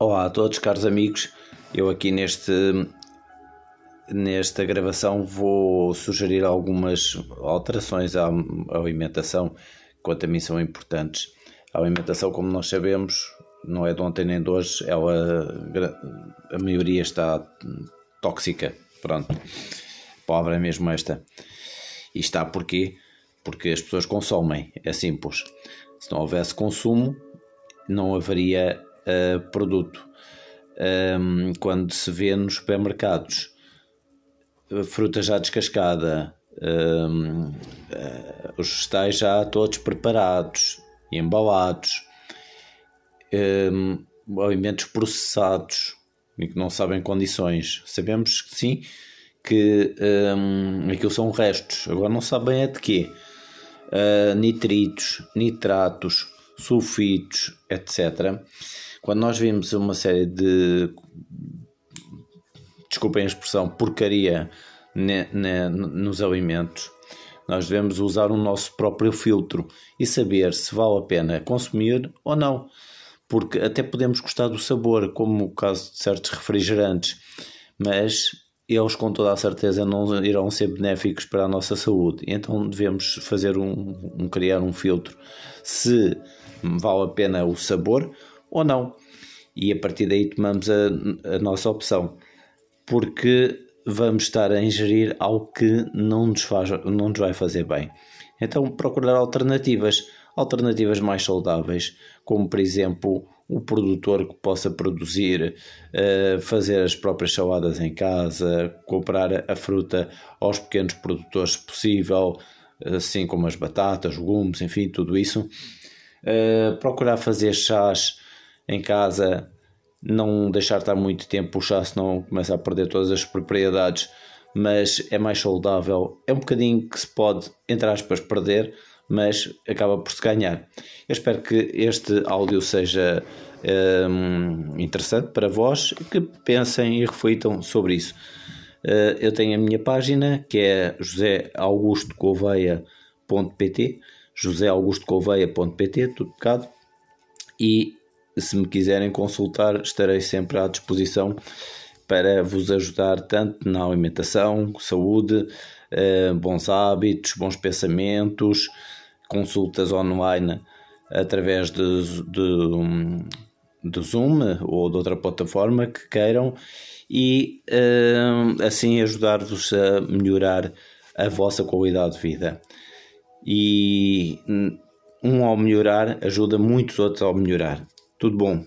Olá a todos, caros amigos. Eu aqui neste nesta gravação vou sugerir algumas alterações à, alimentação quanto a mim são importantes. A alimentação, como nós sabemos, não é de ontem nem de hoje, ela a maioria está tóxica. Pronto. A palavra é mesmo esta. E está porquê? Porque as pessoas consomem, é simples. Se não houvesse consumo, não haveria uh, produto. Um, quando se vê nos supermercados fruta já descascada, um, uh, os vegetais já todos preparados e embalados, um, alimentos processados e que não sabem condições. Sabemos que sim, que um, aquilo são restos, agora não sabem é de quê. Uh, nitritos, nitratos, sulfitos, etc. Quando nós vimos uma série de, desculpem a expressão, porcaria ne, ne, nos alimentos, nós devemos usar o nosso próprio filtro e saber se vale a pena consumir ou não. Porque até podemos gostar do sabor, como o caso de certos refrigerantes, mas eles com toda a certeza não irão ser benéficos para a nossa saúde. Então devemos fazer um, um criar um filtro se vale a pena o sabor ou não. E a partir daí tomamos a, a nossa opção. Porque vamos estar a ingerir algo que não nos, faz, não nos vai fazer bem. Então procurar alternativas, alternativas mais saudáveis, como por exemplo o produtor que possa produzir, uh, fazer as próprias saladas em casa, comprar a fruta aos pequenos produtores se possível, assim como as batatas, legumes, enfim, tudo isso. Uh, procurar fazer chás em casa, não deixar estar muito tempo chá, senão começa a perder todas as propriedades, mas é mais saudável. É um bocadinho que se pode, entre aspas, perder, mas acaba por se ganhar. Eu espero que este áudio seja um, interessante para vós, que pensem e reflitam sobre isso. Uh, eu tenho a minha página que é joséaugustogouveia.pt joséaugustogouveia.pt, tudo pecado, e se me quiserem consultar, estarei sempre à disposição para vos ajudar tanto na alimentação, saúde, uh, bons hábitos, bons pensamentos, consultas online através de, de, de Zoom ou de outra plataforma que queiram e uh, assim ajudar-vos a melhorar a vossa qualidade de vida. E um ao melhorar ajuda muitos outros ao melhorar. Tudo bom.